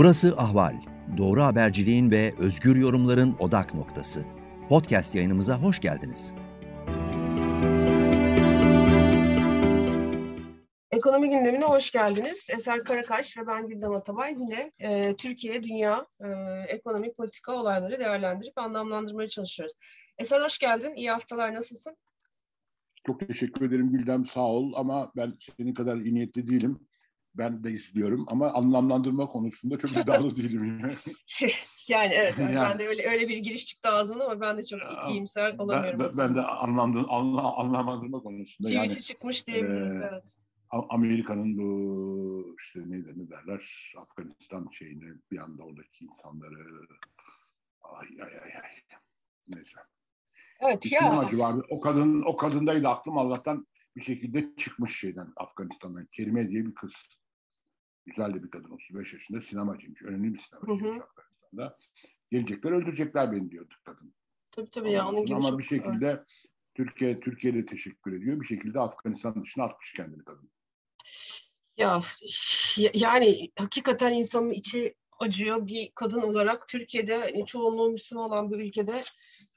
Burası Ahval. Doğru haberciliğin ve özgür yorumların odak noktası. Podcast yayınımıza hoş geldiniz. Ekonomi gündemine hoş geldiniz. Eser Karakaş ve ben Gülden Atabay yine e, Türkiye, dünya, e, ekonomik politika olayları değerlendirip anlamlandırmaya çalışıyoruz. Eser hoş geldin. İyi haftalar. Nasılsın? Çok teşekkür ederim Gülden. Sağ ol ama ben senin kadar iyi niyetli değilim. Ben de istiyorum ama anlamlandırma konusunda çok iddialı değilim. yani evet yani, ben de öyle öyle bir giriş çıktı ağzından ama ben de çok iyimser olamıyorum. Ben, ben, de anlamlandırma, anla, anlamlandırma konusunda. Civisi yani, çıkmış diyebiliriz e, evet. Amerika'nın bu işte ne, ne derler Afganistan şeyini bir anda oradaki insanları ay ay ay ay neyse. Evet bir ya. Vardı. O kadın o kadındaydı aklım Allah'tan bir şekilde çıkmış şeyden Afganistan'dan. Kerime diye bir kız. Güzel de bir kadın 35 yaşında sinemacıymış. Önemli bir sinemacıymış. Afganistan'da. Gelecekler öldürecekler beni diyordu kadın. Tabii tabii ya onun gibi Ama bir şekilde Türkiye Türkiye'de teşekkür ediyor. Bir şekilde Afganistan dışına atmış kendini kadın. Ya yani hakikaten insanın içi acıyor bir kadın olarak Türkiye'de hani çoğunluğu Müslüman olan bir ülkede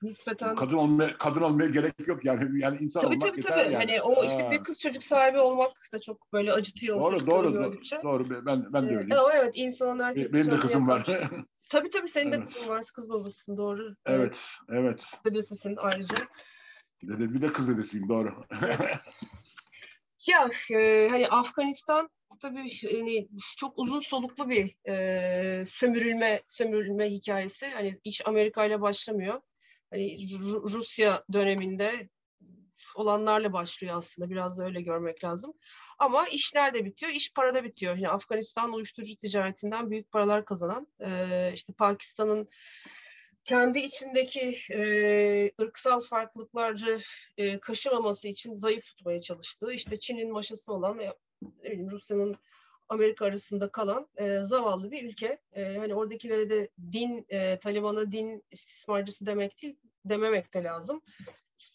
nispeten kadın olmaya kadın olmaya gerek yok yani yani insan tabii, olmak tabii, yeter tabii. yani. Hani o işte bir kız çocuk sahibi olmak da çok böyle acıtıyor. Doğru doğru doğru, doğru ben ben de öyleyim. Ee, evet insanın herkes benim de kızım var. tabii tabii senin de kızın var kız babasısın doğru. Evet evet. Dedesisin ayrıca. Dede, bir de kız dedesiyim doğru. Ya e, hani Afganistan tabii hani çok uzun soluklu bir e, sömürülme sömürülme hikayesi. Hani iş Amerika ile başlamıyor. Hani Rusya döneminde olanlarla başlıyor aslında. Biraz da öyle görmek lazım. Ama iş nerede bitiyor? İş parada bitiyor. Yani Afganistan uyuşturucu ticaretinden büyük paralar kazanan, e, işte Pakistan'ın kendi içindeki e, ırksal farklılıklarca e, kaşımaması için zayıf tutmaya çalıştığı, işte Çin'in maşası olan, e, Rusya'nın Amerika arasında kalan e, zavallı bir ülke. E, hani oradakilere de din, e, Taliban'a din istismarcısı demek değil, dememek de lazım.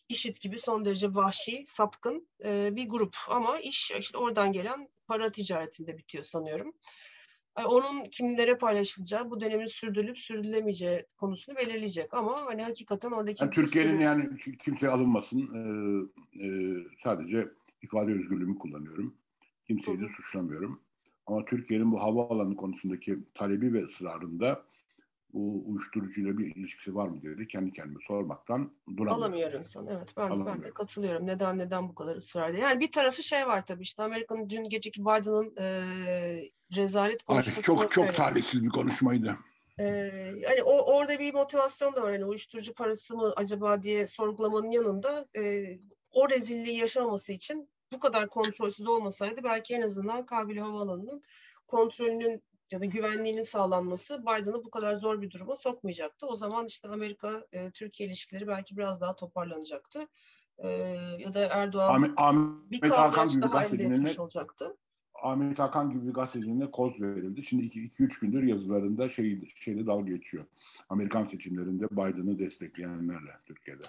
İşit gibi son derece vahşi, sapkın e, bir grup. Ama iş işte oradan gelen para ticaretinde bitiyor sanıyorum onun kimlere paylaşılacağı, bu dönemin sürdürülüp sürdürülemeyeceği konusunu belirleyecek. Ama hani hakikaten oradaki... Yani Türkiye'nin yani kimse alınmasın. Ee, e, sadece ifade özgürlüğümü kullanıyorum. Kimseyi de suçlamıyorum. Ama Türkiye'nin bu havaalanı konusundaki talebi ve ısrarında bu uyuşturucuyla bir ilişkisi var mı diye kendi kendime sormaktan duramıyorum. Alamıyor insan. Evet ben, ben de katılıyorum. Neden neden bu kadar ısrar ediyor? Yani bir tarafı şey var tabii işte Amerika'nın dün geceki Biden'ın e, rezalet konuşması. Çok çok talihsiz bir konuşmaydı. Ee, yani o orada bir motivasyon da var. Yani uyuşturucu parası mı acaba diye sorgulamanın yanında e, o rezilliği yaşamaması için bu kadar kontrolsüz olmasaydı belki en azından Kabil Havaalanı'nın kontrolünün ya da güvenliğinin sağlanması Biden'ı bu kadar zor bir duruma sokmayacaktı. O zaman işte Amerika-Türkiye e, ilişkileri belki biraz daha toparlanacaktı. E, ya da Erdoğan Ahmet, Ahmet bir gibi daha evde olacaktı. Ahmet Hakan gibi bir gazetecinin koz verildi. Şimdi 2-3 gündür yazılarında şey, şeyde dalga geçiyor. Amerikan seçimlerinde Biden'ı destekleyenlerle Türkiye'de.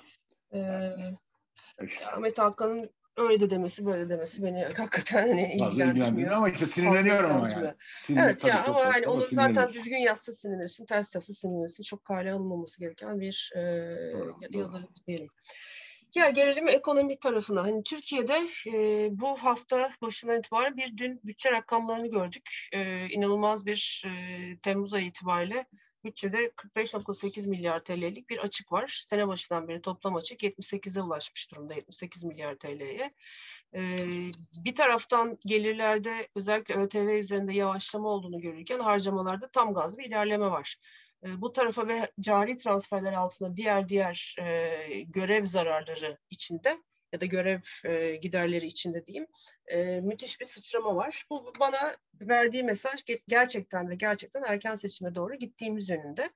Ee, işte. Ahmet Hakan'ın öyle de demesi böyle de demesi beni hakikaten hani ilgilendirmiyor. Ama işte sinirleniyorum ama yani. Sinirli, evet ya ama hani onu zaten düzgün yazsa sinirlenirsin, ters yazsa sinirlenirsin. Çok kale alınmaması gereken bir e, yazarı diyelim. Ya gelelim ekonomi tarafına. Hani Türkiye'de e, bu hafta başından itibaren bir dün bütçe rakamlarını gördük. E, inanılmaz bir e, Temmuz ayı itibariyle bütçede 45.8 milyar TL'lik bir açık var. Sene başından beri toplam açık 78'e ulaşmış durumda 78 milyar TL'ye. Ee, bir taraftan gelirlerde özellikle ÖTV üzerinde yavaşlama olduğunu görürken harcamalarda tam gaz bir ilerleme var. Ee, bu tarafa ve cari transferler altında diğer diğer e, görev zararları içinde ya da görev e, giderleri içinde diyeyim e, müthiş bir sıçrama var. Bu bana verdiği mesaj gerçekten ve gerçekten erken seçime doğru gittiğimiz yönünde.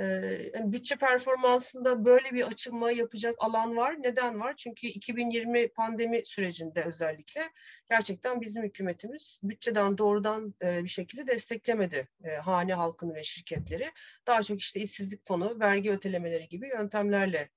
Ee, bütçe performansında böyle bir açılma yapacak alan var. Neden var? Çünkü 2020 pandemi sürecinde özellikle gerçekten bizim hükümetimiz bütçeden doğrudan bir şekilde desteklemedi hane halkını ve şirketleri. Daha çok işte işsizlik fonu, vergi ötelemeleri gibi yöntemlerle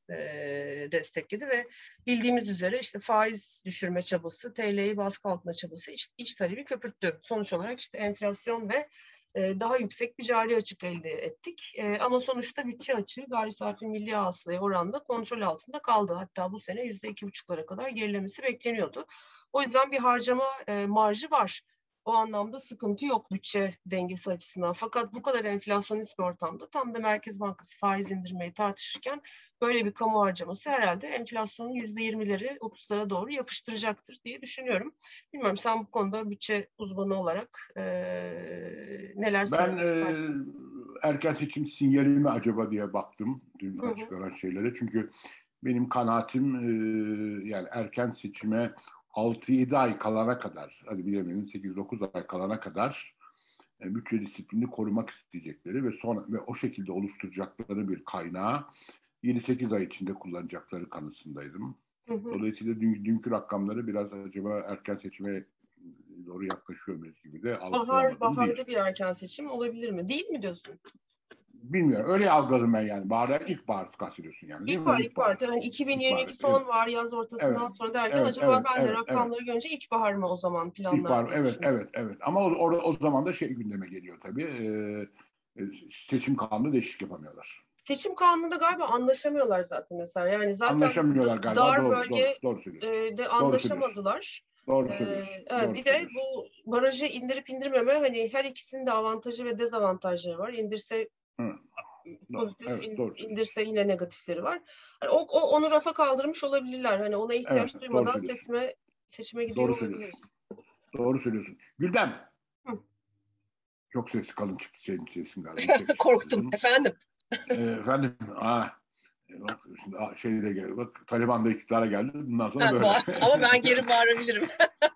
destekledi ve bildiğimiz üzere işte faiz düşürme çabası, TL'yi baskı altına çabası iç, iç talebi köpürttü. Sonuç olarak işte enflasyon ve daha yüksek bir cari açık elde ettik. Ama sonuçta bütçe açığı gayri safi milli hasılaya oranla kontrol altında kaldı. Hatta bu sene yüzde iki buçuklara kadar gerilemesi bekleniyordu. O yüzden bir harcama marjı var o anlamda sıkıntı yok bütçe dengesi açısından. Fakat bu kadar enflasyonist bir ortamda tam da Merkez Bankası faiz indirmeyi tartışırken böyle bir kamu harcaması herhalde enflasyonun yüzde yirmileri otuzlara doğru yapıştıracaktır diye düşünüyorum. Bilmiyorum sen bu konuda bütçe uzmanı olarak e, neler söylemek ben, istersin? Ben erken seçim sinyali mi acaba diye baktım dün açıklanan şeylere. Çünkü benim kanaatim e, yani erken seçime 6-7 ay kalana kadar, hadi bilemeyin 8-9 ay kalana kadar e, bütçe disiplini korumak isteyecekleri ve sonra ve o şekilde oluşturacakları bir kaynağı 7-8 ay içinde kullanacakları kanısındaydım. Hı hı. Dolayısıyla dün, dünkü rakamları biraz acaba erken seçime doğru yaklaşıyor muyuz gibi de Bahar, baharda bir erken seçim olabilir mi? Değil mi diyorsun? Bilmiyorum. Öyle algıladım ben yani. Baharda ilk bahar kastediyorsun yani. İlk bahar, ilk bahar. Yani 2022 ilk son evet. var yaz ortasından evet. sonra derken evet, acaba evet, ben de evet, rakamları evet. görünce ilkbahar mı o zaman planlar? İlkbahar, evet, evet, evet. Ama o, o, o zaman da şey gündeme geliyor tabii. Ee, seçim kanunu değişik yapamıyorlar. Seçim kanununda galiba anlaşamıyorlar zaten mesela. Yani zaten anlaşamıyorlar galiba. dar doğru, bölge doğru, doğru e, de anlaşamadılar. Doğru ee, söylüyorsun. Ee, evet, doğru bir de bu barajı indirip indirmeme hani her ikisinin de avantajı ve dezavantajları var. İndirse Hı pozitif evet, in, indirse yine negatifleri var. Yani o, o onu rafa kaldırmış olabilirler. Hani ona ihtiyaç evet, duymadan sesime seçime gidiyor doğru olabiliriz. Doğru söylüyorsun. Güldem. Hı. Çok sesi kalın çıktı senin sesin galiba. Korktum efendim. ee, efendim. Ah. Bak şimdi şey de geliyor. Bak Taliban da iktidara geldi. Bundan sonra böyle. Ama ben geri bağırabilirim.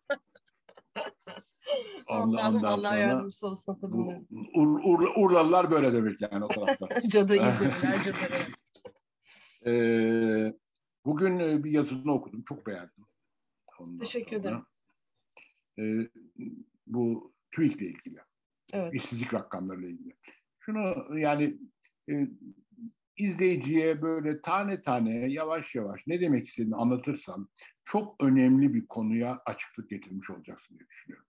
Ondan, ondan Allah sonra yardımcısı olsun kadınların. Ur, Ur, Urlalılar böyle demek yani o tarafta. Cadı İzmirliler cadı. ee, bugün e, bir yazını okudum. Çok beğendim. Ondan Teşekkür ederim. E, bu TÜİK'le ilgili. Evet. İşsizlik rakamlarıyla ilgili. Şunu yani e, izleyiciye böyle tane tane yavaş yavaş ne demek istediğini anlatırsan çok önemli bir konuya açıklık getirmiş olacaksın diye düşünüyorum.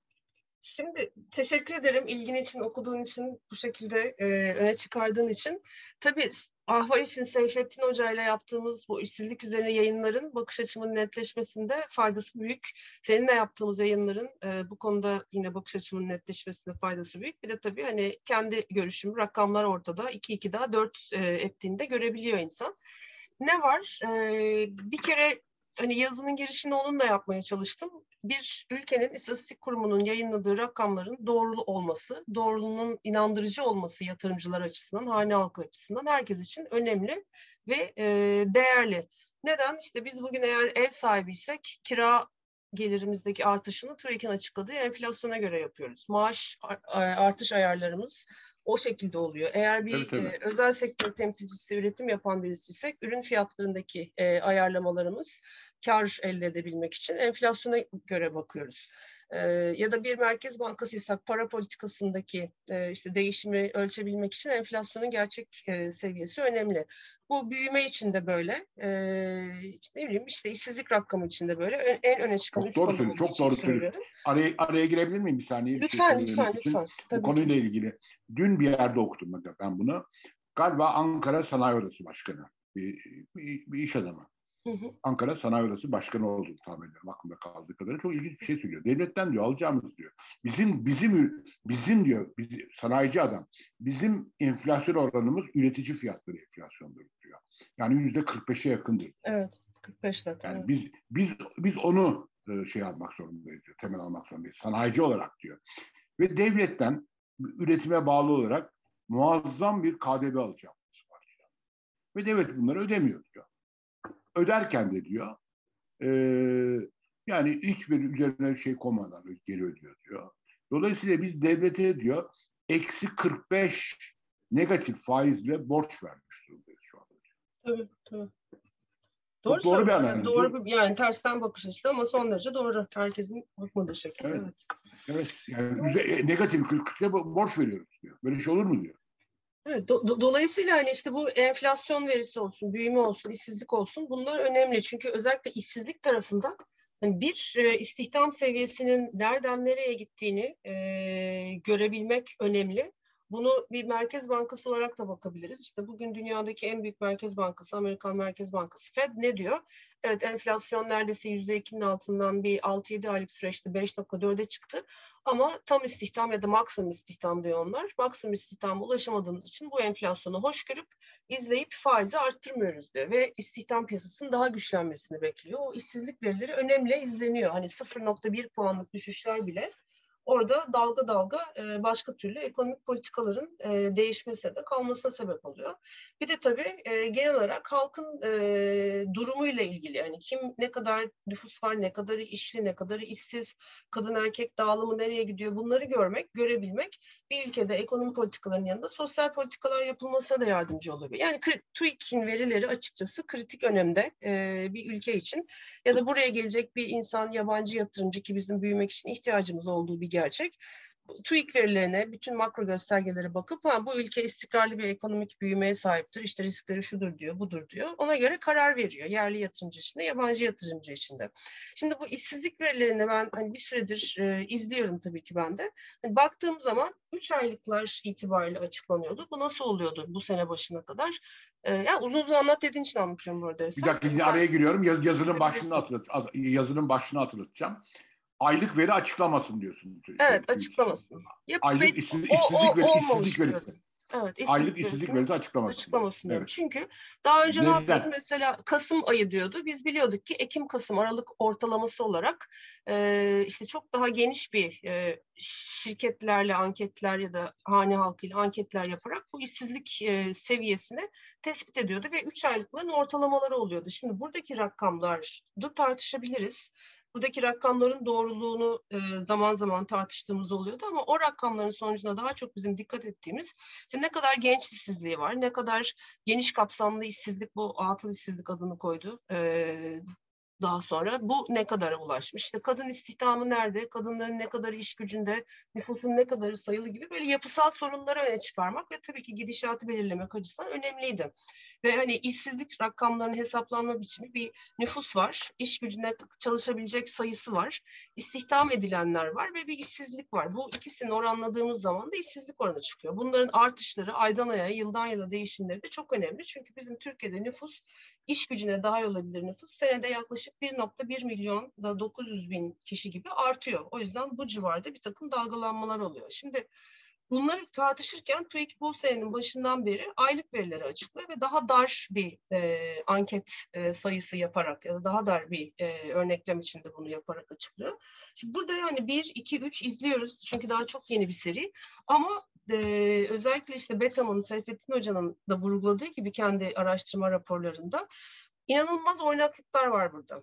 Şimdi teşekkür ederim ilgin için, okuduğun için, bu şekilde e, öne çıkardığın için. Tabii Ahval için Seyfettin Hoca ile yaptığımız bu işsizlik üzerine yayınların bakış açımın netleşmesinde faydası büyük. Seninle yaptığımız yayınların e, bu konuda yine bakış açımın netleşmesinde faydası büyük. Bir de tabii hani kendi görüşüm, rakamlar ortada. 2-2 daha 4 e, ettiğinde görebiliyor insan. Ne var? E, bir kere hani yazının girişini onunla yapmaya çalıştım bir ülkenin istatistik kurumunun yayınladığı rakamların doğrulu olması, doğruluğunun inandırıcı olması yatırımcılar açısından, hane halkı açısından herkes için önemli ve e, değerli. Neden? İşte biz bugün eğer ev sahibiysek kira gelirimizdeki artışını TÜİK'in açıkladığı enflasyona göre yapıyoruz. Maaş artış ayarlarımız o şekilde oluyor. Eğer bir tabii, tabii. E, özel sektör temsilcisi, üretim yapan birisiysek ürün fiyatlarındaki e, ayarlamalarımız kar elde edebilmek için enflasyona göre bakıyoruz. E, ya da bir merkez bankasıysak para politikasındaki e, işte değişimi ölçebilmek için enflasyonun gerçek e, seviyesi önemli. Bu büyüme için de böyle. E, işte ne bileyim işte işsizlik rakamı için de böyle. En öne çıkan çok doğru söylüyorsun. Çok doğru söylüyorsun. Araya, araya girebilir miyim bir saniye? Lütfen bir şey lütfen lütfen. Tabii Bu konuyla ki. ilgili. Dün bir yerde okudum ben bunu. Galiba Ankara Sanayi Odası Başkanı. Bir, bir, bir iş adamı. Ankara Sanayi Odası Başkanı olduğunu tahmin ediyorum aklımda kaldığı kadarıyla. Çok ilginç bir şey söylüyor. Devletten diyor alacağımız diyor. Bizim bizim bizim diyor biz, sanayici adam. Bizim enflasyon oranımız üretici fiyatları enflasyondur diyor. Yani yüzde 45'e yakındır. Evet. 45 zaten. Yani biz biz biz onu e, şey almak zorundayız diyor. Temel almak zorundayız. Sanayici olarak diyor. Ve devletten üretime bağlı olarak muazzam bir KDV alacağımız var. Diyor. Ve devlet bunları ödemiyor diyor öderken de diyor e, yani hiçbir üzerine şey koymadan geri ödüyor diyor. Dolayısıyla biz devlete diyor eksi 45 negatif faizle borç vermiş durumdayız şu anda. Tabii tabii. Doğru, doğru bir analiz. Doğru bir, yani tersten bakış açısı ama son derece doğru. Herkesin bakmadığı şekilde. Evet. Evet. evet. Yani evet. negatif 40'a borç veriyoruz diyor. Böyle şey olur mu diyor. Evet, do, do, dolayısıyla hani işte bu enflasyon verisi olsun, büyüme olsun, işsizlik olsun bunlar önemli. Çünkü özellikle işsizlik tarafında Yani bir e, istihdam seviyesinin nereden nereye gittiğini e, görebilmek önemli. Bunu bir merkez bankası olarak da bakabiliriz. İşte bugün dünyadaki en büyük merkez bankası Amerikan Merkez Bankası Fed ne diyor? Evet enflasyon neredeyse %2'nin altından bir 6-7 aylık süreçte 5.4'e çıktı. Ama tam istihdam ya da maksimum istihdam diyor onlar. Maksimum istihdama ulaşamadığımız için bu enflasyonu hoş görüp izleyip faizi arttırmıyoruz diyor. Ve istihdam piyasasının daha güçlenmesini bekliyor. O işsizlik verileri önemli izleniyor. Hani 0.1 puanlık düşüşler bile orada dalga dalga e, başka türlü ekonomik politikaların e, değişmesine de kalmasına sebep oluyor. Bir de tabii e, genel olarak halkın e, durumuyla ilgili yani kim ne kadar nüfus var, ne kadarı işli, ne kadarı işsiz, kadın erkek dağılımı nereye gidiyor bunları görmek, görebilmek bir ülkede ekonomi politikalarının yanında sosyal politikalar yapılmasına da yardımcı oluyor. Yani TÜİK'in verileri açıkçası kritik önemde bir ülke için ya da buraya gelecek bir insan, yabancı yatırımcı ki bizim büyümek için ihtiyacımız olduğu bir gerçek. TÜİK verilerine, bütün makro göstergelere bakıp ha, bu ülke istikrarlı bir ekonomik büyümeye sahiptir, işte riskleri şudur diyor, budur diyor. Ona göre karar veriyor. Yerli yatırımcı için de, yabancı yatırımcı için de. Şimdi bu işsizlik verilerini ben hani bir süredir e, izliyorum tabii ki ben de. Hani baktığım zaman 3 aylıklar itibariyle açıklanıyordu. Bu nasıl oluyordu bu sene başına kadar? E, yani uzun uzun anlat dediğin için anlatıyorum burada. Bir dakika Sen, araya giriyorum. Yaz, yazının başını hatırlat, yazının başını hatırlatacağım aylık veri açıklamasın diyorsun. Evet açıklamasın. Ya, aylık işsizlik, işsizlik, veri, işsizlik verisi. Evet, işsizlik aylık işsizlik verisi açıklamasın. Açıklamasın evet. Çünkü daha önce Neden? ne yapıyordu mesela Kasım ayı diyordu. Biz biliyorduk ki Ekim, Kasım, Aralık ortalaması olarak e, işte çok daha geniş bir e, şirketlerle anketler ya da hane halkıyla anketler yaparak bu işsizlik e, seviyesini tespit ediyordu ve 3 aylıkların ortalamaları oluyordu. Şimdi buradaki rakamları tartışabiliriz buradaki rakamların doğruluğunu e, zaman zaman tartıştığımız oluyordu ama o rakamların sonucunda daha çok bizim dikkat ettiğimiz işte ne kadar genç işsizliği var, ne kadar geniş kapsamlı işsizlik bu atıl işsizlik adını koydu. E, daha sonra bu ne kadara ulaşmış? İşte kadın istihdamı nerede? Kadınların ne kadar iş gücünde? Nüfusun ne kadarı sayılı gibi böyle yapısal sorunları öne çıkarmak ve tabii ki gidişatı belirlemek açısından önemliydi. Ve hani işsizlik rakamlarının hesaplanma biçimi bir nüfus var. iş gücünde çalışabilecek sayısı var. istihdam edilenler var ve bir işsizlik var. Bu ikisini oranladığımız zaman da işsizlik oranı çıkıyor. Bunların artışları aydan aya, yıldan yıla değişimleri de çok önemli. Çünkü bizim Türkiye'de nüfus iş gücüne dahil olabilir nüfus senede yaklaşık 1.1 milyon da 900 bin kişi gibi artıyor. O yüzden bu civarda bir takım dalgalanmalar oluyor. Şimdi bunları tartışırken TÜİK bu senenin başından beri aylık verileri açıklıyor ve daha dar bir e, anket e, sayısı yaparak ya da daha dar bir e, örneklem içinde bunu yaparak açıklıyor. Şimdi burada yani 1, 2, 3 izliyoruz çünkü daha çok yeni bir seri ama e, özellikle işte Betam'ın, Seyfettin Hoca'nın da vurguladığı gibi kendi araştırma raporlarında inanılmaz oynaklıklar var burada.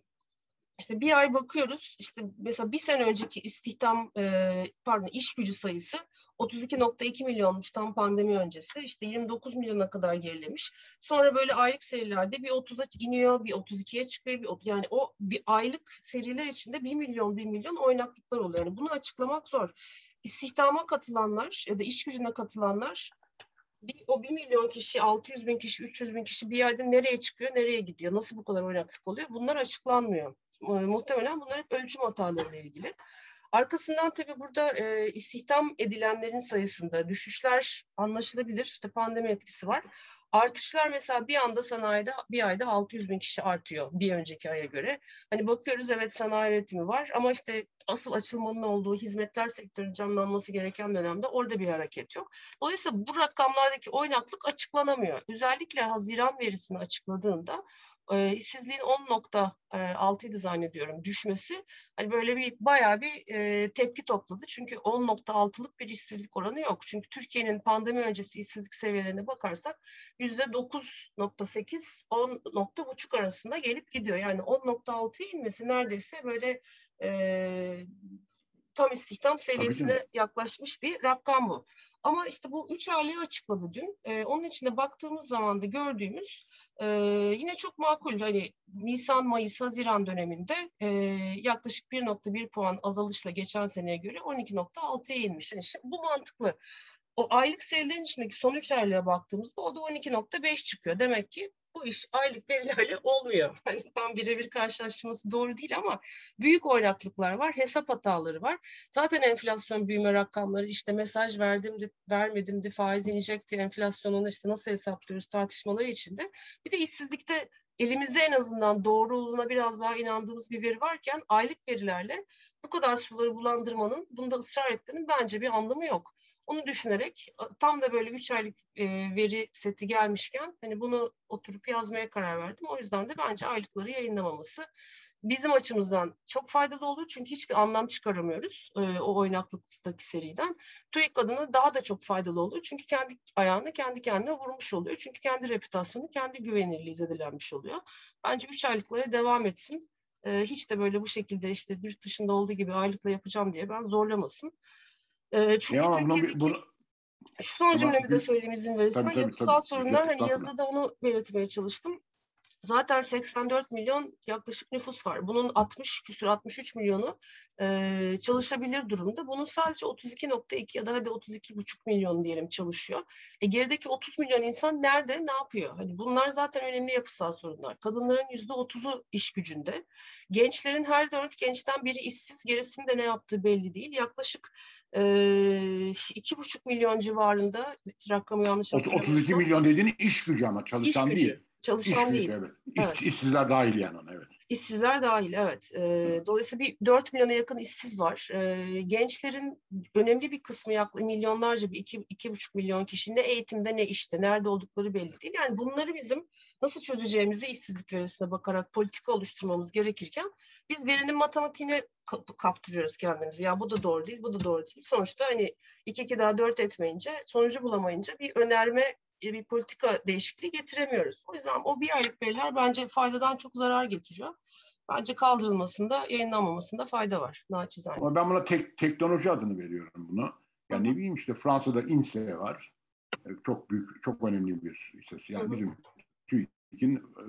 İşte bir ay bakıyoruz, işte mesela bir sene önceki istihdam, e, pardon iş gücü sayısı 32.2 milyonmuş tam pandemi öncesi. İşte 29 milyona kadar gerilemiş. Sonra böyle aylık serilerde bir 30'a iniyor, bir 32'ye çıkıyor. Bir, yani o bir aylık seriler içinde 1 milyon, 1 milyon oynaklıklar oluyor. Yani bunu açıklamak zor istihdama katılanlar ya da iş gücüne katılanlar bir, o 1 milyon kişi, 600 bin kişi, 300 bin kişi bir yerde nereye çıkıyor, nereye gidiyor, nasıl bu kadar oynaklık oluyor bunlar açıklanmıyor. Muhtemelen bunlar hep ölçüm hatalarıyla ilgili. Arkasından tabii burada e, istihdam edilenlerin sayısında düşüşler anlaşılabilir. İşte pandemi etkisi var. Artışlar mesela bir anda sanayide bir ayda 600 bin kişi artıyor bir önceki aya göre. Hani bakıyoruz evet sanayi üretimi var ama işte asıl açılmanın olduğu hizmetler sektörünün canlanması gereken dönemde orada bir hareket yok. Dolayısıyla bu rakamlardaki oynaklık açıklanamıyor. Özellikle Haziran verisini açıkladığında e, işsizliğin 10.6 idi zannediyorum düşmesi hani böyle bir bayağı bir e, tepki topladı. Çünkü 10.6'lık bir işsizlik oranı yok. Çünkü Türkiye'nin pandemi öncesi işsizlik seviyelerine bakarsak %9.8 10.5 arasında gelip gidiyor. Yani 10.6'ya inmesi neredeyse böyle e, tam istihdam seviyesine yaklaşmış bir rakam bu. Ama işte bu üç aylığı açıkladı dün. E, onun içinde baktığımız zaman da gördüğümüz e, yine çok makul. Hani Nisan, Mayıs, Haziran döneminde e, yaklaşık 1.1 puan azalışla geçen seneye göre 12.6'ya inmiş. Yani işte bu mantıklı. O aylık serilerin içindeki son üç aylığa baktığımızda o da 12.5 çıkıyor. Demek ki bu iş aylık verilerle olmuyor. Hani tam birebir karşılaştırması doğru değil ama büyük oynaklıklar var, hesap hataları var. Zaten enflasyon büyüme rakamları işte mesaj verdim de vermedim de faiz inecekti enflasyonunu işte nasıl hesaplıyoruz tartışmaları içinde. Bir de işsizlikte elimizde en azından doğruluğuna biraz daha inandığımız bir veri varken aylık verilerle bu kadar suları bulandırmanın, bunda ısrar etmenin bence bir anlamı yok. Onu düşünerek tam da böyle üç aylık e, veri seti gelmişken hani bunu oturup yazmaya karar verdim. O yüzden de bence aylıkları yayınlamaması bizim açımızdan çok faydalı olur. Çünkü hiçbir anlam çıkaramıyoruz e, o oynaklıktaki seriden. TÜİK adına daha da çok faydalı olur. Çünkü kendi ayağını kendi kendine vurmuş oluyor. Çünkü kendi reputasyonu, kendi güvenirliği zedelenmiş oluyor. Bence üç aylıklara devam etsin. E, hiç de böyle bu şekilde işte yurt dışında olduğu gibi aylıkla yapacağım diye ben zorlamasın. E, çünkü ya, Türkiye'deki... Bunu, şu son cümlemi de söyleyeyim izin verirsen. Tabii, tabii, Yapısal tabii, sorunlar hani yazıda onu belirtmeye çalıştım. Zaten 84 milyon yaklaşık nüfus var. Bunun 60 küsur 63 milyonu e, çalışabilir durumda. Bunun sadece 32.2 ya da hadi 32,5 milyon diyelim çalışıyor. E, gerideki 30 milyon insan nerede, ne yapıyor? Hani bunlar zaten önemli yapısal sorunlar. Kadınların %30'u iş gücünde. Gençlerin her dört gençten biri işsiz, gerisinde ne yaptığı belli değil. Yaklaşık e, 2,5 milyon civarında rakamı yanlış hatırlamıyorsam. 32 milyon dediğin iş gücü ama çalışan iş gücü. değil. Çalışan İş değil. evet. evet. İşsizler dahil yani ona evet. İşsizler dahil evet. E, dolayısıyla bir 4 milyona yakın işsiz var. E, gençlerin önemli bir kısmı yaklaşık milyonlarca bir iki, iki buçuk milyon kişi ne eğitimde ne işte nerede oldukları belli değil. Yani bunları bizim nasıl çözeceğimizi işsizlik verisine bakarak politika oluşturmamız gerekirken biz verinin matematiğine kaptırıyoruz kendimizi. Ya bu da doğru değil, bu da doğru değil. Sonuçta hani iki iki daha dört etmeyince, sonucu bulamayınca bir önerme bir politika değişikliği getiremiyoruz. O yüzden o bir aylık veriler bence faydadan çok zarar getiriyor. Bence kaldırılmasında, yayınlanmamasında fayda var. Naçizane. Ama ben buna tek, teknoloji adını veriyorum bunu. Yani ne bileyim işte Fransa'da INSEE var. E, çok büyük, çok önemli bir istatistik. Yani bizim TÜİK'in e,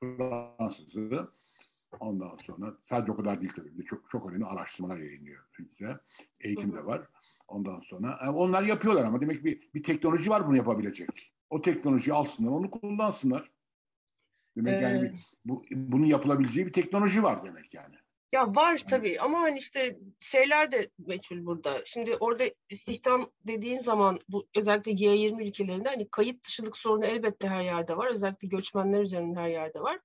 Fransızı Ondan sonra sadece o kadar değil tabii. Çok çok önemli araştırmalar yayınlıyor ülke. Eğitim de var. Ondan sonra yani e, onlar yapıyorlar ama demek bir, bir teknoloji var bunu yapabilecek. O teknolojiyi alsınlar, onu kullansınlar. Demek ee, yani bir, bu, bunun yapılabileceği bir teknoloji var demek yani. Ya var tabii ama hani işte şeyler de meçhul burada. Şimdi orada istihdam dediğin zaman bu özellikle G20 ülkelerinde hani kayıt dışılık sorunu elbette her yerde var. Özellikle göçmenler üzerinde her yerde var.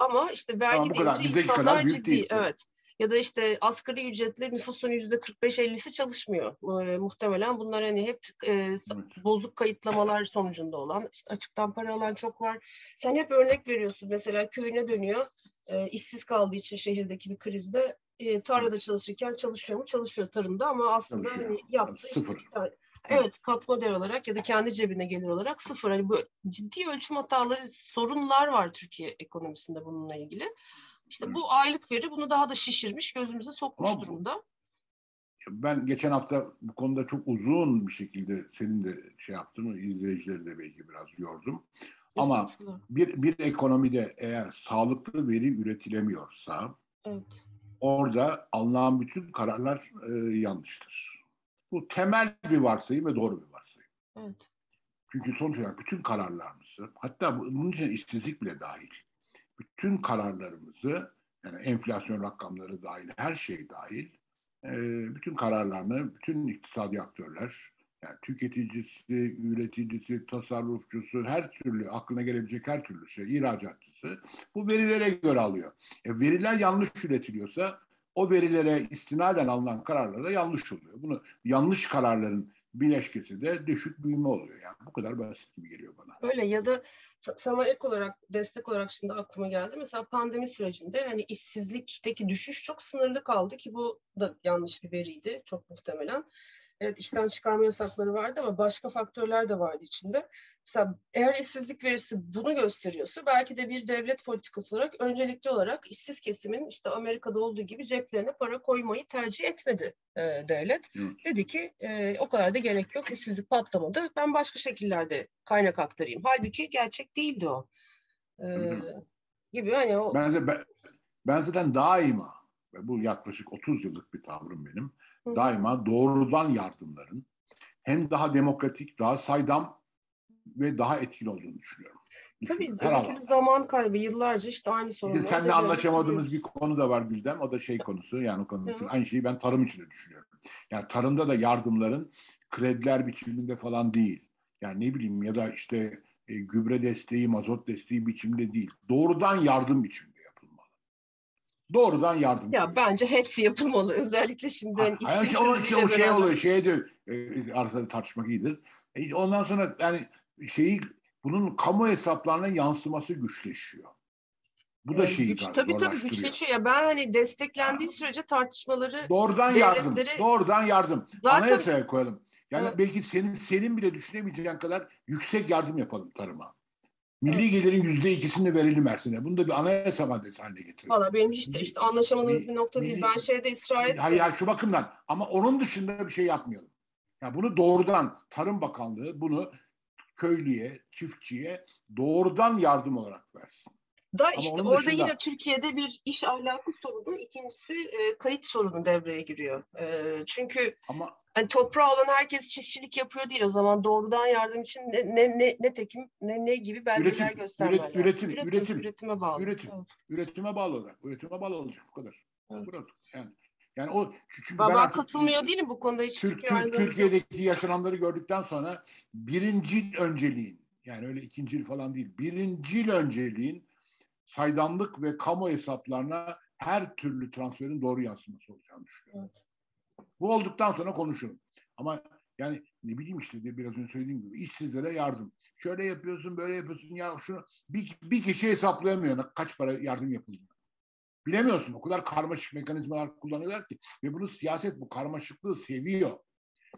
Ama işte vergi tamam, deyince insanlar ciddi. Değil. Evet. Ya da işte asgari ücretli nüfusun yüzde 45-50'si çalışmıyor. Ee, muhtemelen bunlar hani hep e, evet. bozuk kayıtlamalar sonucunda olan, işte açıktan para alan çok var. Sen hep örnek veriyorsun. Mesela köyüne dönüyor, e, işsiz kaldığı için şehirdeki bir krizde e, tarlada çalışırken çalışıyor mu? Çalışıyor tarımda ama aslında çalışıyor. hani yaptığı Sıfır. Işte, Evet katma değer olarak ya da kendi cebine gelir olarak sıfır. Hani bu ciddi ölçüm hataları, sorunlar var Türkiye ekonomisinde bununla ilgili. İşte bu aylık veri bunu daha da şişirmiş, gözümüze sokmuş Ama durumda. Ben geçen hafta bu konuda çok uzun bir şekilde senin de şey yaptın, izleyicileri de belki biraz yordum. Ama bir, bir ekonomide eğer sağlıklı veri üretilemiyorsa evet. orada alınan bütün kararlar e, yanlıştır. Bu temel bir varsayım ve doğru bir varsayım. Evet. Çünkü sonuç olarak bütün kararlarımızı, hatta bunun için işsizlik bile dahil, bütün kararlarımızı, yani enflasyon rakamları dahil, her şey dahil, e, bütün kararlarını, bütün iktisadi aktörler, yani tüketicisi, üreticisi, tasarrufçusu, her türlü aklına gelebilecek her türlü şey, ihracatçısı bu verilere göre alıyor. E, veriler yanlış üretiliyorsa o verilere istinaden alınan kararlar da yanlış oluyor. Bunu yanlış kararların bileşkesi de düşük büyüme oluyor. Yani bu kadar basit gibi geliyor bana. Öyle ya da sana ek olarak, destek olarak şimdi aklıma geldi. Mesela pandemi sürecinde hani işsizlikteki düşüş çok sınırlı kaldı ki bu da yanlış bir veriydi çok muhtemelen. Evet işten çıkarma yasakları vardı ama başka faktörler de vardı içinde. Mesela eğer işsizlik verisi bunu gösteriyorsa belki de bir devlet politikası olarak öncelikli olarak işsiz kesimin işte Amerika'da olduğu gibi ceplerine para koymayı tercih etmedi e, devlet. Hı. Dedi ki e, o kadar da gerek yok işsizlik patlamadı ben başka şekillerde kaynak aktarayım. Halbuki gerçek değildi o. E, gibi hani o. Ben, ben, ben zaten daima bu yaklaşık 30 yıllık bir tavrım benim daima doğrudan yardımların hem daha demokratik, daha saydam ve daha etkili olduğunu düşünüyorum. Tabii öbür zaman kaybı yıllarca işte aynı sorunları. Seninle anlaşamadığımız bir konu da var Gülden. O da şey konusu yani o konusu. Aynı şeyi ben tarım için de düşünüyorum. Yani tarımda da yardımların krediler biçiminde falan değil. Yani ne bileyim ya da işte e, gübre desteği, mazot desteği biçimde değil. Doğrudan yardım biçiminde yapılmalı. Doğrudan yardım. Ya bence hepsi yapılmalı. Özellikle şimdi. Ha, yani o, işte o şey oluyor. Şeydir. E, arasında tartışmak iyidir. E, ondan sonra yani şeyi bunun kamu hesaplarına yansıması güçleşiyor. Bu da şeyi Güç, tabii tabii güçleşiyor. Ya ben hani desteklendiği sürece tartışmaları doğrudan yardım, doğrudan yardım. Zaten, Anayasaya koyalım. Yani evet. belki senin senin bile düşünemeyeceğin kadar yüksek yardım yapalım tarıma. Milli gelirin yüzde ikisini verelim Mersin'e. Bunu da bir anayasa maddesi haline getirelim. Valla benim de işte anlaşamadığımız bir nokta milli, değil. Ben şeyde ısrar etmiyorum. Hayır, hayır şu bakımdan. Ama onun dışında bir şey yapmayalım. Yani bunu doğrudan Tarım Bakanlığı bunu köylüye, çiftçiye doğrudan yardım olarak versin. Da Ama işte orada dışında... yine Türkiye'de bir iş ahlakı sorunu, ikincisi e, kayıt sorunu devreye giriyor. E, çünkü Ama hani toprağı olan herkes çiftçilik yapıyor değil o zaman doğrudan yardım için ne ne ne, ne tekim ne ne gibi belgeler üretim, göstermeler üret, üretim, üretim, üretim, üretime bağlı. Üretim, evet. üretime bağlı olarak, üretime bağlı olacak bu kadar. Evet. Bu kadar. Yani yani o çünkü ben, ben katılmıyor değilim bu konuda hiç. Türk, Türk, Türkiye'deki yaşananları gördükten sonra birinci önceliğin yani öyle ikinci falan değil. Birinci önceliğin saydamlık ve kamu hesaplarına her türlü transferin doğru yansıması olacağını düşünüyorum. Evet. Bu olduktan sonra konuşurum. Ama yani ne bileyim işte biraz önce söylediğim gibi işsizlere yardım. Şöyle yapıyorsun, böyle yapıyorsun. Ya şunu bir, bir kişi hesaplayamıyor kaç para yardım yapıldı. Bilemiyorsun. O kadar karmaşık mekanizmalar kullanıyorlar ki ve bunu siyaset bu karmaşıklığı seviyor.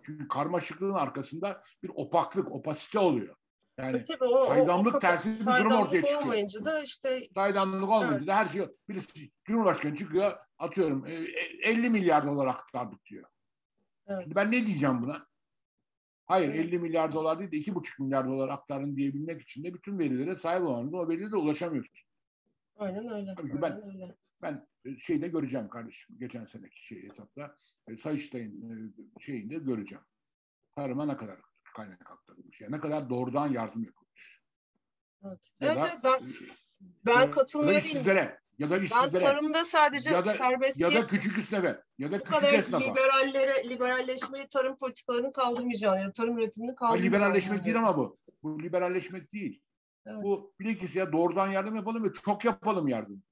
Çünkü karmaşıklığın arkasında bir opaklık, opasite oluyor. Yani Tabii o, saydamlık o, o, tersi bir durum ortaya çıkıyor. olmayınca da işte saydamlık olmayınca evet. da her şey birisi Cumhurbaşkanı çıkıyor atıyorum 50 e, milyar dolar aktardık diyor. Evet. Şimdi ben ne diyeceğim buna? Hayır evet. 50 milyar dolar değil de 2,5 milyar dolar aktarın diyebilmek için de bütün verilere sahip olmanız o verilere ulaşamıyorsun. Aynen öyle. Tabii ben, öyle. ben e, şeyde göreceğim kardeşim. Geçen seneki şey hesapta e, Sayıştay'ın şeyinde göreceğim. Tarıma ne kadar kaynak aktarılmış. Yani ne kadar doğrudan yardım yapılmış. Evet, evet, da, ben ben e, katılmıyorum. Ya da işsizlere ya da işsizlere. Ben tarımda sadece ya da, serbestiyet, ya da küçük esnafe ya da küçük kadar esnafa. liberallere, liberalleşmeyi tarım politikalarını kaldırmayacağını ya tarım üretimini kaldırmayacağını. Liberalleşmek yani. değil ama bu. Bu liberalleşmek değil. Evet. Bu bilakis ya doğrudan yardım yapalım ve çok yapalım yardım.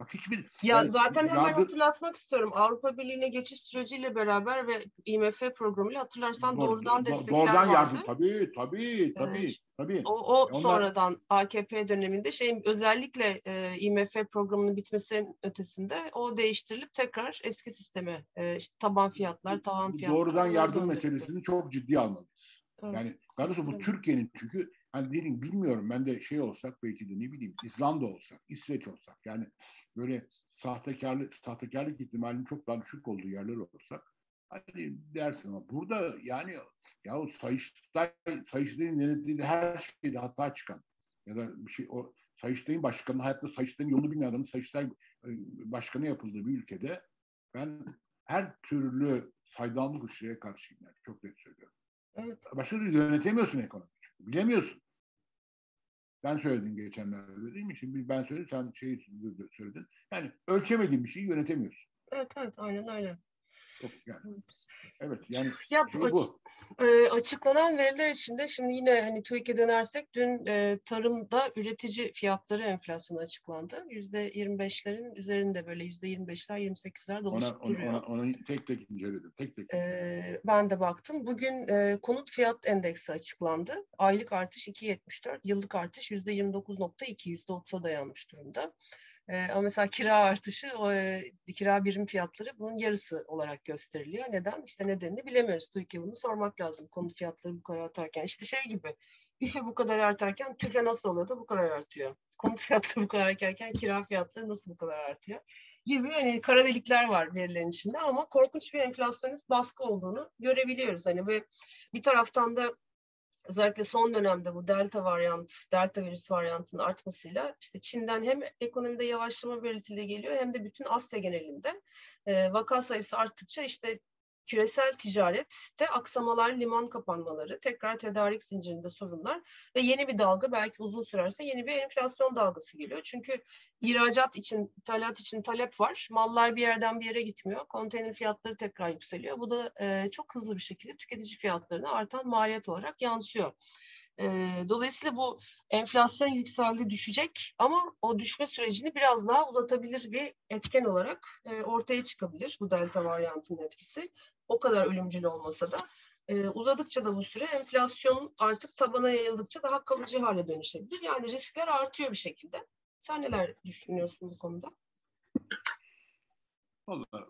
Bak hiçbir ya yani, zaten hemen yardım... hatırlatmak istiyorum. Avrupa Birliği'ne geçiş süreciyle beraber ve IMF programıyla hatırlarsan Doğru, doğrudan destekler doğrudan vardı. yardım tabii tabii tabii evet. tabii. O, o Onlar... sonradan AKP döneminde şey özellikle e, IMF programının bitmesinin ötesinde o değiştirilip tekrar eski sisteme e, işte taban fiyatlar, tavan fiyatlar. Doğrudan yardım meselesini çok ciddi almalıyız. Evet. Yani kardeşim bu evet. Türkiye'nin çünkü hani dedim bilmiyorum ben de şey olsak belki de ne bileyim İzlanda olsak, İsveç olsak yani böyle sahtekarlık, sahtekarlık ihtimalinin çok daha düşük olduğu yerler olsak hani dersin ama burada yani ya o Sayıştay, Sayıştay'ın yönettiği her şeyde hata çıkan ya da bir şey o Sayıştay'ın başkanı hayatta Sayıştay'ın yolunu bilmeyen adamın Sayıştay başkanı yapıldığı bir ülkede ben her türlü saydamlık şeye karşıyım yani çok net söylüyorum. Evet. Başka türlü yönetemiyorsun ekonomi. Bilemiyorsun. Ben söyledim geçenlerde değil mi? Şimdi ben söyledim sen şeyi söyledin. Yani ölçemediğin bir şeyi yönetemiyorsun. Evet evet aynen öyle. Çok yani. Evet yani ya, şey bu. E, açıklanan veriler içinde şimdi yine hani TÜİK'e dönersek dün e, tarımda üretici fiyatları enflasyonu açıklandı. Yüzde 25'lerin üzerinde böyle yüzde 25'ler 28'ler dolaşıp ona, duruyor. Ona, ona, ona tek tek inceledim. Tek tek. E, ben de baktım. Bugün e, konut fiyat endeksi açıklandı. Aylık artış 2.74, yıllık artış yüzde 29.2, yüzde 30'a dayanmış durumda. Ama mesela kira artışı, o, e, kira birim fiyatları bunun yarısı olarak gösteriliyor. Neden? İşte nedenini bilemiyoruz. Türkiye bunu sormak lazım. Konu fiyatları bu kadar artarken. İşte şey gibi, İFE bu kadar artarken tüfe nasıl oluyor da bu kadar artıyor? Konu fiyatları bu kadar artarken kira fiyatları nasıl bu kadar artıyor? Gibi hani kara delikler var verilerin içinde ama korkunç bir enflasyonist baskı olduğunu görebiliyoruz. Hani ve bir taraftan da özellikle son dönemde bu delta varyant, delta virüs varyantının artmasıyla işte Çin'den hem ekonomide yavaşlama belirtili geliyor hem de bütün Asya genelinde e, vaka sayısı arttıkça işte küresel ticarette aksamalar, liman kapanmaları, tekrar tedarik zincirinde sorunlar ve yeni bir dalga belki uzun sürerse yeni bir enflasyon dalgası geliyor. Çünkü ihracat için, ithalat için talep var. Mallar bir yerden bir yere gitmiyor. Konteyner fiyatları tekrar yükseliyor. Bu da e, çok hızlı bir şekilde tüketici fiyatlarına artan maliyet olarak yansıyor. dolayısıyla bu enflasyon yükseldi düşecek ama o düşme sürecini biraz daha uzatabilir bir etken olarak ortaya çıkabilir bu delta varyantının etkisi. O kadar ölümcül olmasa da uzadıkça da bu süre enflasyon artık tabana yayıldıkça daha kalıcı hale dönüşebilir. Yani riskler artıyor bir şekilde. Sen neler düşünüyorsun bu konuda? Vallahi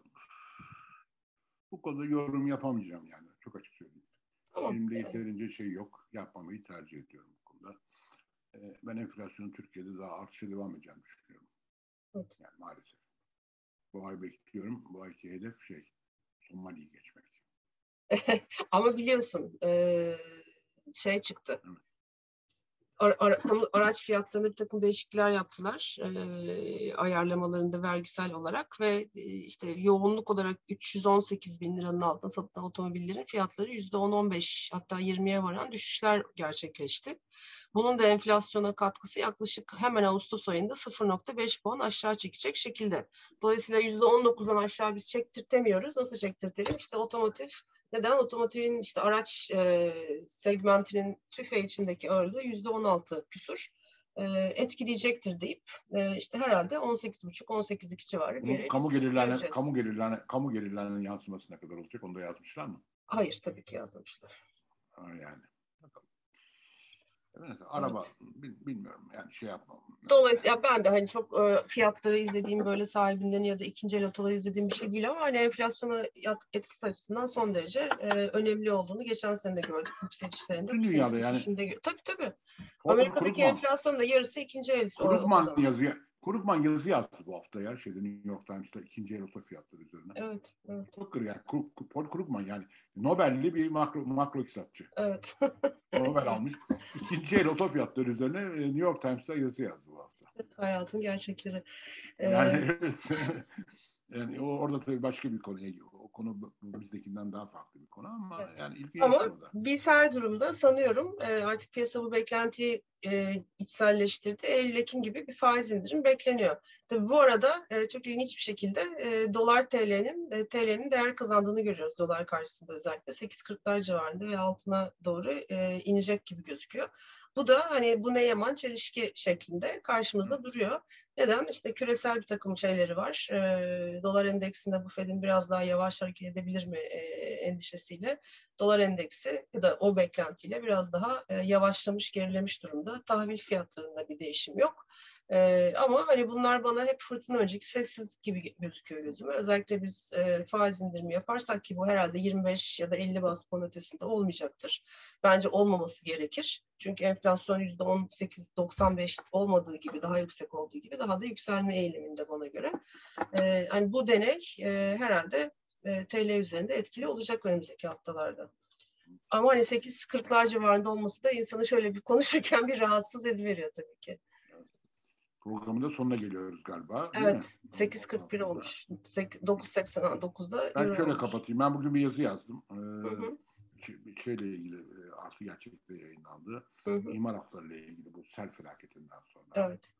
bu konuda yorum yapamayacağım yani. Çok açık söyleyeyim. Tamam. Elimde yeterince şey yok. Yapmamayı tercih ediyorum bu konuda. Ee, ben enflasyonun Türkiye'de daha artışa devam edeceğini düşünüyorum. Evet. Yani maalesef. Bu ay bekliyorum. Bu ayki hedef şey Somali'yi geçmek. Ama biliyorsun e, şey çıktı. Evet araç fiyatlarında bir takım değişiklikler yaptılar e, ayarlamalarında vergisel olarak ve e, işte yoğunluk olarak 318 bin liranın altında satılan otomobillerin fiyatları yüzde 10-15 hatta 20'ye varan düşüşler gerçekleşti. Bunun da enflasyona katkısı yaklaşık hemen Ağustos ayında 0.5 puan aşağı çekecek şekilde. Dolayısıyla %19'dan aşağı biz çektirtemiyoruz. Nasıl çektirtelim? İşte otomotiv neden? Otomotivin işte araç e, segmentinin tüfe içindeki ağırlığı yüzde 16 küsur e, etkileyecektir deyip e, işte herhalde 18,5-18'lik civarı bir kamu gelirlerine, kamu gelirlerine, kamu gelirlerinin yansıması ne kadar olacak? Onu da yazmışlar mı? Hayır tabii ki yazmamışlar. Ha, yani. Evet, araba evet. bilmiyorum yani şey yapmam. Dolayısıyla ben de hani çok e, fiyatları izlediğim böyle sahibinden ya da ikinci el otoları izlediğim bir şey değil ama hani enflasyona etkisi açısından son derece e, önemli olduğunu geçen sene de gördük yükselişlerinde. Tüm dünyada yani. Tabii tabii. Amerika'daki enflasyonun da yarısı ikinci el. Krugman yazıyor. Krugman yazı yazdı bu hafta ya şeyde New York Times'ta ikinci el oto fiyatları üzerine. Evet. evet. Çok kır yani. Paul Krugman yani Nobel'li bir makro, makro iktisatçı. Evet. Nobel almış. İkinci el oto fiyatları üzerine e, New York Times'ta yazı yazdı bu hafta. Hayatın gerçekleri. Yani ee... evet. Yani orada tabii başka bir konuya konu bizdekinden daha farklı bir konu ama evet. yani ilginç Ama biz her durumda sanıyorum e, artık piyasa bu beklentiyi e, içselleştirdi. Eylül-Ekim gibi bir faiz indirim bekleniyor. Tabii bu arada e, çok ilginç bir şekilde e, dolar TL'nin e, TL'nin değer kazandığını görüyoruz dolar karşısında özellikle 8.40'lar civarında ve altına doğru e, inecek gibi gözüküyor. Bu da hani bu ne yaman çelişki şeklinde karşımızda duruyor. Neden? İşte küresel bir takım şeyleri var. E, dolar endeksinde bu Fed'in biraz daha yavaş hareket edebilir mi e, endişesiyle dolar endeksi ya da o beklentiyle biraz daha e, yavaşlamış, gerilemiş durumda. Tahvil fiyatlarında bir değişim yok. E, ama hani bunlar bana hep fırtına önceki sessiz gibi gözüküyor gözüme. Özellikle biz e, faiz indirimi yaparsak ki bu herhalde 25 ya da 50 bas puan ötesinde olmayacaktır. Bence olmaması gerekir. Çünkü enflasyon %18-95 olmadığı gibi, daha yüksek olduğu gibi daha da yükselme eğiliminde bana göre. E, hani bu deney e, herhalde e, TL üzerinde etkili olacak önümüzdeki haftalarda. Ama hani 8.40'lar civarında olması da insanı şöyle bir konuşurken bir rahatsız ediveriyor tabii ki. Programın da sonuna geliyoruz galiba. Evet. 8.41 olmuş. 9.89'da. Ben şöyle olmuş. kapatayım. Ben bugün bir yazı yazdım. Ee, hı hı. Bir şeyle ilgili e, artı gerçeklikle yayınlandı. Hı hı. İmar haftalarıyla ilgili bu sel felaketinden sonra. Evet.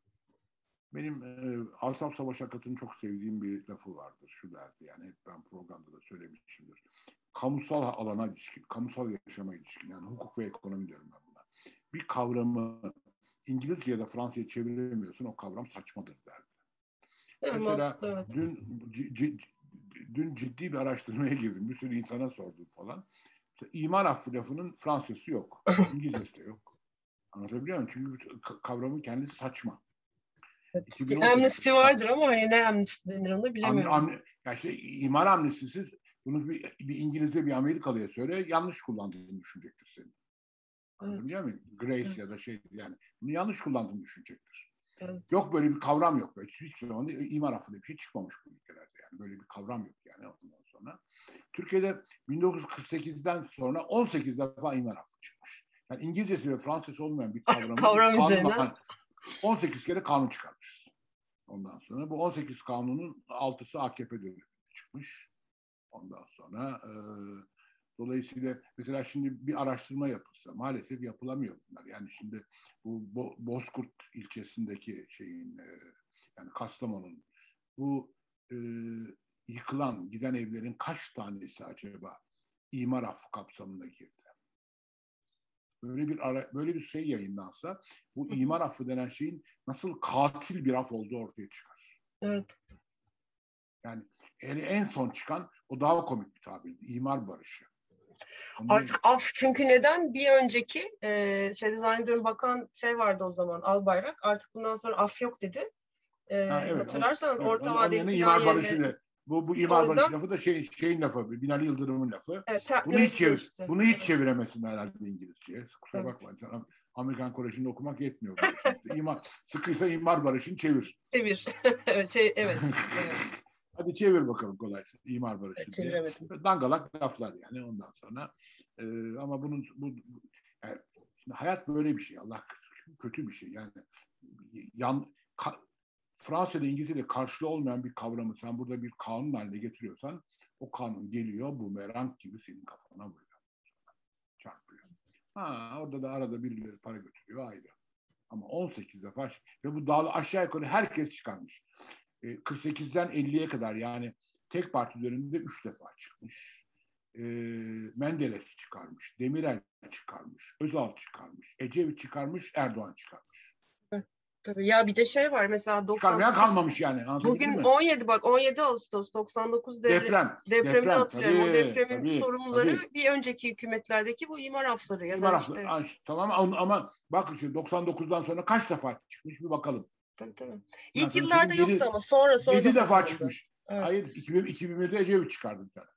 Benim e, Asaf Savaş Akat'ın çok sevdiğim bir lafı vardır. Şu derdi yani hep ben programda da söylemişimdir. Kamusal alana ilişkin, kamusal yaşama ilişkin yani hukuk ve ekonomi diyorum ben buna. Bir kavramı İngilizce ya da Fransızca çeviremiyorsun o kavram saçmadır derdi. Evet, Mesela evet. dün dün ciddi bir araştırmaya girdim. Bir sürü insana sordum falan. İşte, imar affı lafının Fransızcası yok. İngilizcesi de yok. Anlatabiliyor muyum? Çünkü kavramın kendisi saçma. Evet. Amnesty vardır ama hani ne amnesty denir onu bilemiyorum. Am, am, yani şey, imar amnestisi bunu bir, bir İngilizce bir Amerikalıya söyle yanlış kullandığını düşünecektir senin. Anlatabiliyor evet. muyum? Grace evet. ya da şey yani bunu yanlış kullandığını düşünecektir. Evet. Yok böyle bir kavram yok. Hiç, hiç zaman imar affı diye bir şey çıkmamış bu ülkelerde yani. Böyle bir kavram yok yani ondan sonra. Türkiye'de 1948'den sonra 18 defa imar affı çıkmış. Yani İngilizcesi ve Fransızcası olmayan bir kavramı kavram üzerine. 18 kere kanun çıkarmışız. Ondan sonra bu 18 kanunun 6'sı AKP döneminde çıkmış. Ondan sonra e, dolayısıyla mesela şimdi bir araştırma yapılsa maalesef yapılamıyor bunlar. Yani şimdi bu Bo Bozkurt ilçesindeki şeyin e, yani Kastamonu'nun bu e, yıkılan giden evlerin kaç tanesi acaba imar affı kapsamına girdi? Böyle bir ara, böyle bir şey yayınlansa bu imar affı denen şeyin nasıl katil bir af olduğu ortaya çıkar. Evet. Yani en, en son çıkan o daha komik bir tabirdi. İmar barışı. Artık af çünkü neden? Bir önceki e, şey zannediyorum bakan şey vardı o zaman Albayrak. Artık bundan sonra af yok dedi. E, ha, evet, hatırlarsan evet, orta vadeli imar barışı bu, bu imar yüzden, barışı lafı da şey, şeyin lafı, Binali Yıldırım'ın lafı. Evet, bunu hiç, çevir, işte. bunu hiç evet. çeviremesin herhalde İngilizceye. Kusura evet. bakma. Amerikan Koleji'nde okumak yetmiyor. İmar, sıkıysa imar barışını çevir. Çevir. evet, şey, evet. Hadi çevir bakalım kolaysa imar barışı diye. Dangalak laflar yani ondan sonra. E, ama bunun bu, yani, hayat böyle bir şey. Allah kötü bir şey. Yani yan ka, Fransa'da İngiltere'de karşılığı olmayan bir kavramı sen burada bir kanun haline getiriyorsan o kanun geliyor bu merank gibi senin kafana vuruyor. Çarpıyor. Ha, orada da arada birileri para götürüyor ayrı. Ama 18 defa ve bu dağlı aşağı yukarı herkes çıkarmış. 48'den 50'ye kadar yani tek parti döneminde 3 defa çıkmış. E, Menderes çıkarmış, Demirel çıkarmış, Özal çıkarmış, Ecevit çıkarmış, Erdoğan çıkarmış. Tabii ya bir de şey var mesela 90 Çıkarmayan kalmamış yani. Bugün 17 bak 17 Ağustos 99 devre, deprem. Depremi deprem, hatırlıyorum. Tabii, o depremin tabii, sorumluları tabii. bir önceki hükümetlerdeki bu imar afları ya imar da işte. Afları. Tamam ama bak şimdi 99'dan sonra kaç defa çıkmış bir bakalım. Tabii tabii. İlk yıllarda yedi, yoktu ama sonra sonra. 7 defa çıkmış. Evet. Hayır 2000, 2001'de Ecevit çıkardı bir tane.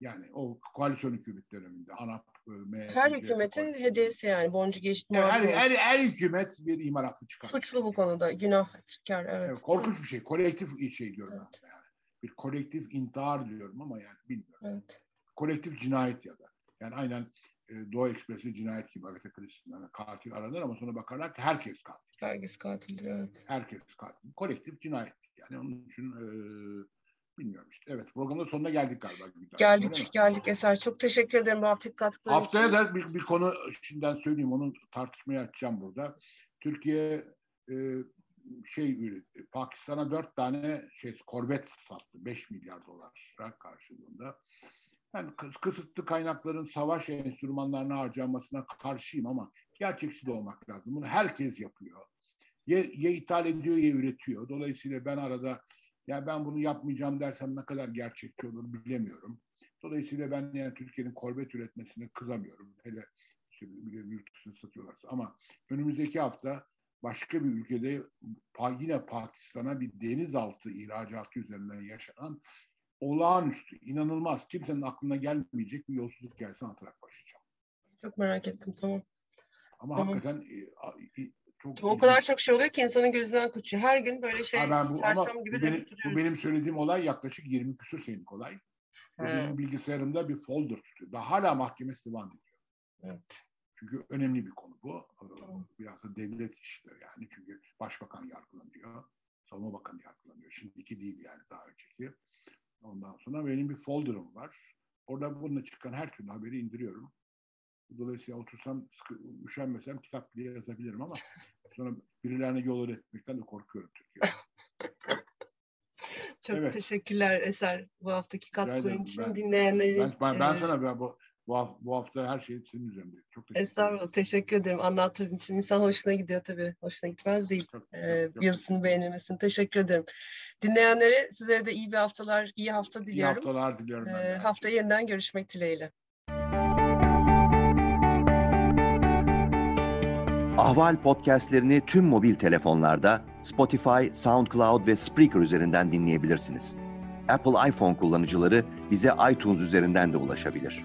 Yani o koalisyon hükümet döneminde ANAP, MHP, Her hükümetin hediyesi yani boncu geçti. Yani her, her, her hükümet bir imar affı çıkar. Suçlu bu konuda günah çıkar evet. evet korkunç bir şey. Kolektif şey diyorum evet. ben yani. Bir kolektif intihar diyorum ama yani bilmiyorum. Evet. Kolektif cinayet ya da. Yani aynen e, Doğu Ekspresi cinayet gibi Agatha Christie'nin yani katil aranır ama sonra bakarlar ki herkes katil. Herkes katildir evet. Herkes katil. Kolektif cinayet. Yani onun için e, bilmiyorum işte. Evet programın sonuna geldik galiba. Geldik geldik Eser. Çok teşekkür ederim bu haftaki katkıları Haftaya da bir, bir konu şimdiden söyleyeyim onu tartışmaya açacağım burada. Türkiye e, şey Pakistan'a dört tane şey korvet sattı. beş milyar dolar karşılığında. Yani kısıtlı kaynakların savaş enstrümanlarına harcanmasına karşıyım ama gerçekçi olmak lazım. Bunu herkes yapıyor. Ya, ya ithal ediyor ya üretiyor. Dolayısıyla ben arada ya ben bunu yapmayacağım dersem ne kadar gerçekçi olur bilemiyorum. Dolayısıyla ben yani Türkiye'nin korvet üretmesine kızamıyorum. Hele işte yurt dışına satıyorlarsa. Ama önümüzdeki hafta başka bir ülkede yine Pakistan'a bir denizaltı ihracatı üzerinden yaşanan olağanüstü, inanılmaz, kimsenin aklına gelmeyecek bir yolsuzluk hikayesi anlatarak başlayacağım. Çok merak ettim, tamam. Ama tamam. hakikaten e, e, çok... O kadar çok şey oluyor ki insanın gözünden kaçıyor. Her gün böyle şey ha ben bu, sersem gibi bu benim, bu benim söylediğim olay yaklaşık 20 küsur senelik olay. Bu benim bilgisayarımda bir folder tutuyor. Daha hala mahkemesi devam ediyor. Evet. Çünkü önemli bir konu bu. Ee, tamam. Biraz da devlet işleri yani. Çünkü başbakan yargılanıyor. Savunma Bakanı yargılanıyor. Şimdi iki değil yani daha önceki. Sonra benim bir folder'ım var. Orada bununla çıkan her türlü haberi indiriyorum. Dolayısıyla otursam, sıkı, üşenmesem kitap bile yazabilirim ama sonra birilerine yol öğretmekten de korkuyorum Türkiye'de. Çok evet. teşekkürler Eser bu haftaki katkıların için ben, dinleyenleri. Ben, ben, ben sana ben bu, bu, bu hafta her şey senin üzerinde. Çok teşekkür Estağfurullah. Ederim. Teşekkür ederim. Anlattığın için insan hoşuna gidiyor tabii. Hoşuna gitmez değil. Çok, ee, çok, yazısını beğenilmesini. Teşekkür ederim. Dinleyenlere sizlere de iyi bir haftalar, iyi hafta diliyorum. İyi haftalar diliyorum. Ee, haftaya yeniden görüşmek dileğiyle. Ahval podcastlerini tüm mobil telefonlarda Spotify, SoundCloud ve Spreaker üzerinden dinleyebilirsiniz. Apple iPhone kullanıcıları bize iTunes üzerinden de ulaşabilir.